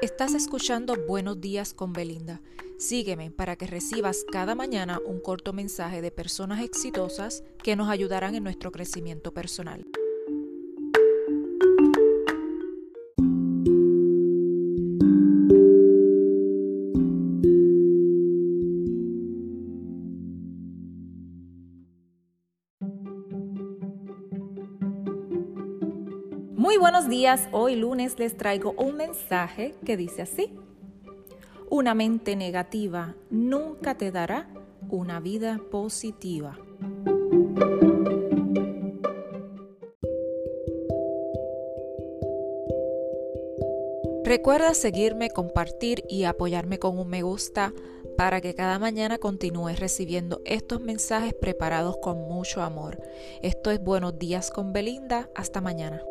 Estás escuchando Buenos días con Belinda. Sígueme para que recibas cada mañana un corto mensaje de personas exitosas que nos ayudarán en nuestro crecimiento personal. Muy buenos días, hoy lunes les traigo un mensaje que dice así. Una mente negativa nunca te dará una vida positiva. Recuerda seguirme, compartir y apoyarme con un me gusta para que cada mañana continúes recibiendo estos mensajes preparados con mucho amor. Esto es Buenos días con Belinda. Hasta mañana.